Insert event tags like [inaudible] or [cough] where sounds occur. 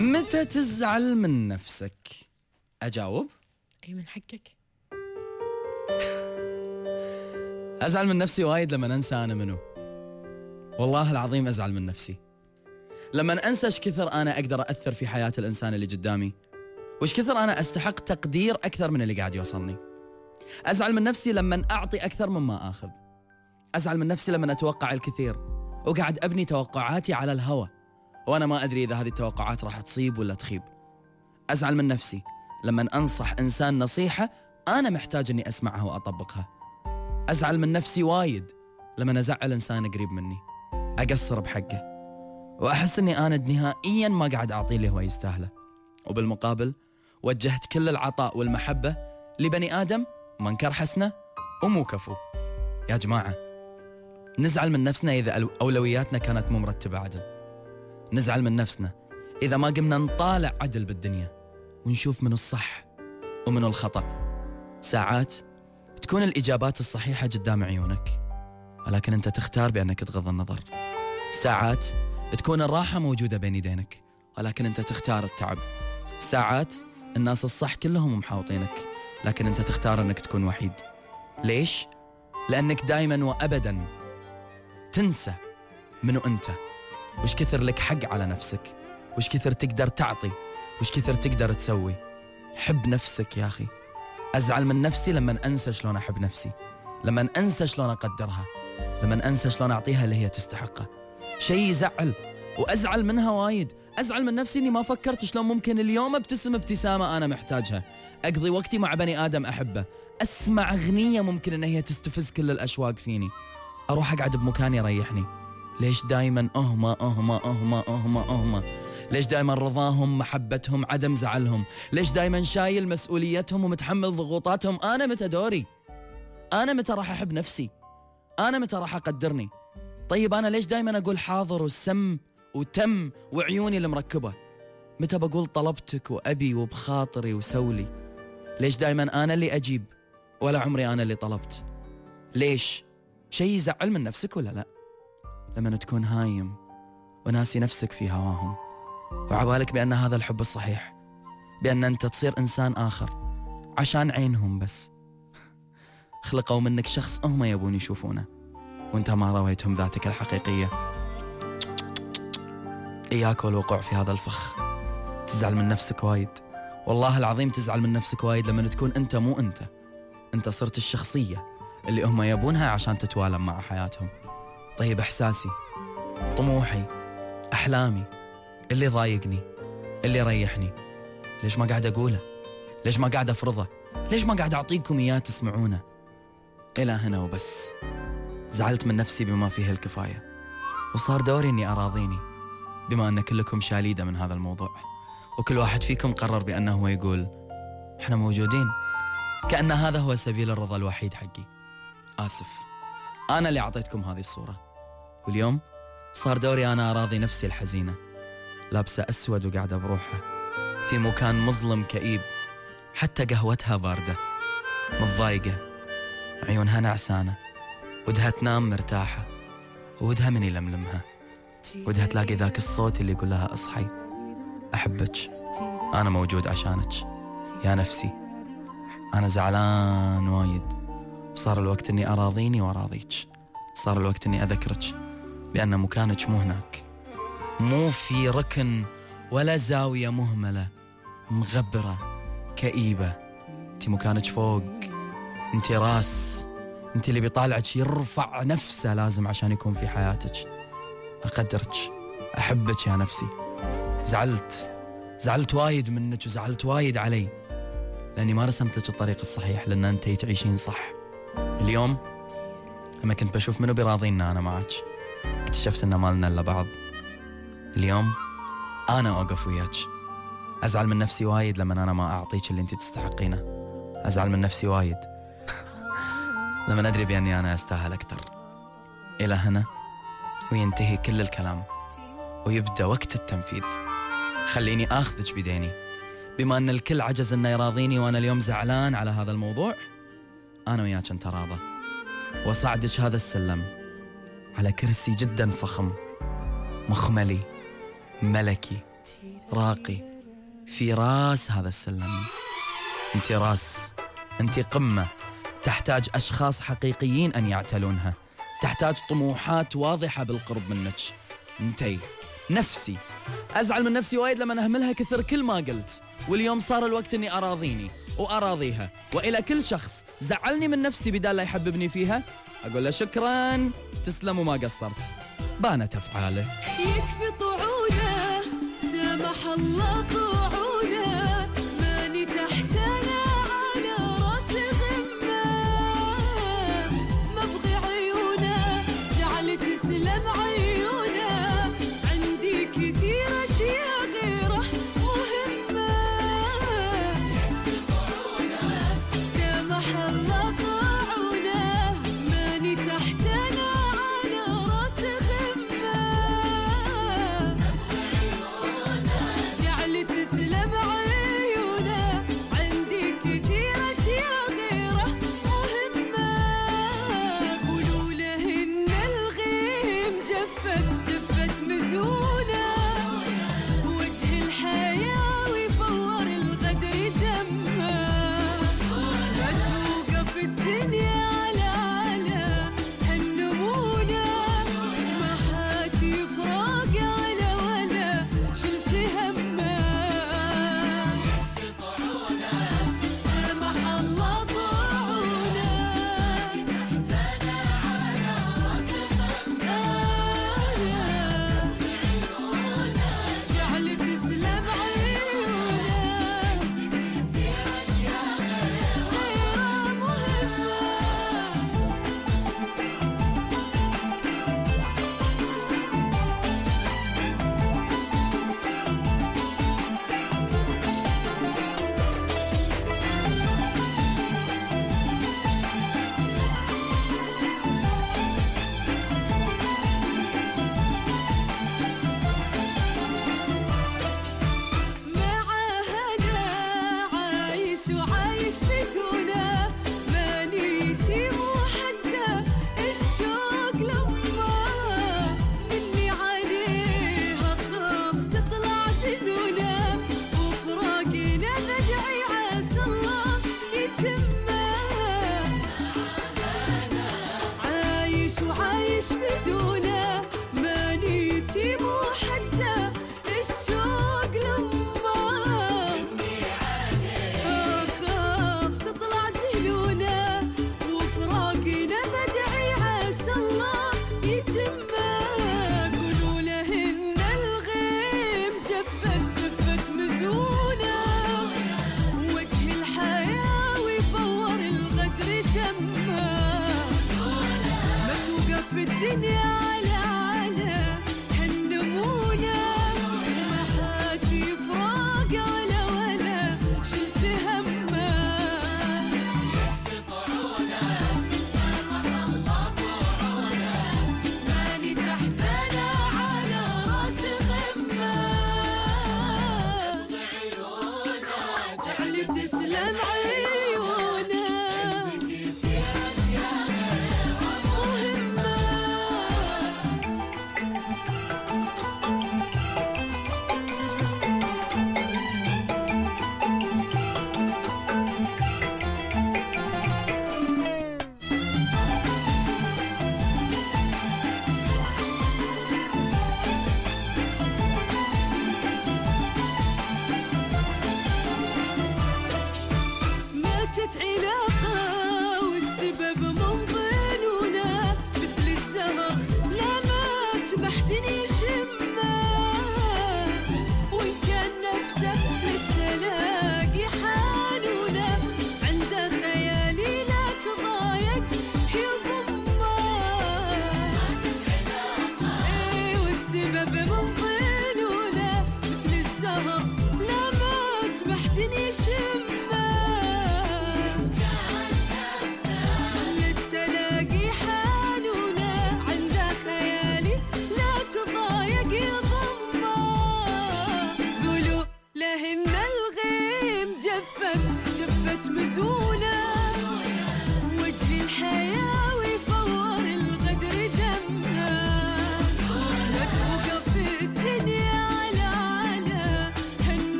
متى تزعل من نفسك؟ أجاوب. أي من حقك. [laughs] أزعل من نفسي وايد لما أنسى أنا منو. والله العظيم أزعل من نفسي. لما أنسى إيش كثر أنا أقدر اثر في حياة الإنسان اللي قدامي؟ وش كثر أنا أستحق تقدير أكثر من اللي قاعد يوصلني؟ أزعل من نفسي لما أعطي أكثر مما آخذ. أزعل من نفسي لما أتوقع الكثير. وقاعد أبني توقعاتي على الهوى. وأنا ما أدري إذا هذه التوقعات راح تصيب ولا تخيب. أزعل من نفسي لما أنصح إنسان نصيحة أنا محتاج إني أسمعها وأطبقها. أزعل من نفسي وايد لما أزعل إنسان قريب مني. أقصر بحقه. وأحس إني أنا نهائيا ما قاعد أعطيه اللي هو يستاهله. وبالمقابل وجهت كل العطاء والمحبة لبني آدم منكر حسنه ومو كفو. يا جماعة نزعل من نفسنا إذا أولوياتنا كانت مو مرتبة عدل. نزعل من نفسنا. إذا ما قمنا نطالع عدل بالدنيا ونشوف من الصح ومن الخطأ. ساعات تكون الإجابات الصحيحة قدام عيونك ولكن أنت تختار بأنك تغض النظر. ساعات تكون الراحة موجودة بين يدينك ولكن أنت تختار التعب. ساعات الناس الصح كلهم محاوطينك لكن أنت تختار أنك تكون وحيد. ليش؟ لأنك دائما وابدا تنسى منو أنت. وش كثر لك حق على نفسك؟ وش كثر تقدر تعطي؟ وش كثر تقدر تسوي؟ حب نفسك يا أخي. أزعل من نفسي لما أنسى شلون أحب نفسي. لما أنسى شلون أقدرها. لما أنسى شلون أعطيها اللي هي تستحقه. شيء يزعل. وأزعل منها وايد. أزعل من نفسي إني ما فكرت شلون ممكن اليوم ابتسم ابتسامة أنا محتاجها. أقضي وقتي مع بني آدم أحبه. أسمع أغنية ممكن إن هي تستفز كل الأشواق فيني. أروح أقعد بمكان يريحني. ليش دائما أهما أهما أهما أهما أهما؟ ليش دائما رضاهم محبتهم عدم زعلهم؟ ليش دائما شايل مسؤوليتهم ومتحمل ضغوطاتهم؟ أنا متى دوري؟ أنا متى راح أحب نفسي؟ أنا متى راح أقدرني؟ طيب أنا ليش دائما أقول حاضر والسم وتم وعيوني المركبة؟ متى بقول طلبتك وأبي وبخاطري وسولي؟ ليش دائما أنا اللي أجيب ولا عمري أنا اللي طلبت؟ ليش؟ شيء يزعل من نفسك ولا لا؟ لما تكون هايم وناسي نفسك في هواهم. وعبالك بأن هذا الحب الصحيح بأن أنت تصير إنسان آخر عشان عينهم بس. خلقوا منك شخص هم يبون يشوفونه وأنت ما رويتهم ذاتك الحقيقية. إياك والوقوع في هذا الفخ. تزعل من نفسك وايد. والله العظيم تزعل من نفسك وايد لما تكون أنت مو أنت. أنت صرت الشخصية اللي هم يبونها عشان تتوالم مع حياتهم. طيب إحساسي طموحي أحلامي اللي ضايقني اللي يريحني ليش ما قاعد أقوله؟ ليش ما قاعد أفرضه؟ ليش ما قاعد أعطيكم إياه تسمعونه؟ إلى هنا وبس. زعلت من نفسي بما فيه الكفاية. وصار دوري إني أراضيني بما أن كلكم شاليدة من هذا الموضوع. وكل واحد فيكم قرر بأنه هو يقول إحنا موجودين. كأن هذا هو سبيل الرضا الوحيد حقي. آسف. أنا اللي أعطيتكم هذه الصورة. واليوم صار دوري أنا أراضي نفسي الحزينة. لابسة أسود وقاعدة بروحها. في مكان مظلم كئيب. حتى قهوتها باردة. متضايقة. عيونها نعسانة. ودها تنام مرتاحة. ودها من يلملمها. ودها تلاقي ذاك الصوت اللي يقول لها أصحي. أحبك. أنا موجود عشانك. يا نفسي. أنا زعلان وايد. صار الوقت إني أراضيني وأراضيك. صار الوقت إني أذكرك بأن مكانك مو هناك. مو في ركن ولا زاوية مهملة مغبرة كئيبة. أنت مكانك فوق أنت راس أنت اللي بيطالعك يرفع نفسه لازم عشان يكون في حياتك. أقدرك أحبك يا نفسي. زعلت زعلت وايد منك وزعلت وايد علي لأني ما رسمت لك الطريق الصحيح لأن أنت تعيشين صح. اليوم لما كنت بشوف منو بيراضينا أنا معك اكتشفت إن ما لنا إلا بعض. اليوم أنا أوقف وياك. أزعل من نفسي وايد لما أنا ما أعطيك اللي أنت تستحقينه. أزعل من نفسي وايد. [laughs] لما أدري بأني أنا أستاهل أكثر. إلى هنا وينتهي كل الكلام. ويبدأ وقت التنفيذ. خليني آخذك بديني. بما أن الكل عجز إنه يراضيني وأنا اليوم زعلان على هذا الموضوع أنا وياك نتراضى واصعدك هذا السلم. على كرسي جدا فخم. مخملي. ملكي. راقي. في راس هذا السلم. أنت راس. أنت قمة. تحتاج أشخاص حقيقيين أن يعتلونها. تحتاج طموحات واضحة بالقرب منك. انتي نفسي. أزعل من نفسي وايد لما أهملها كثر كل ما قلت. واليوم صار الوقت أني أراضيني. وأراضيها. وإلى كل شخص. زعلني من نفسي بدال لا يحببني فيها. أقول له شكرا تسلم وما قصرت. بانت أفعاله. يكفي طعونه سامح الله طعونه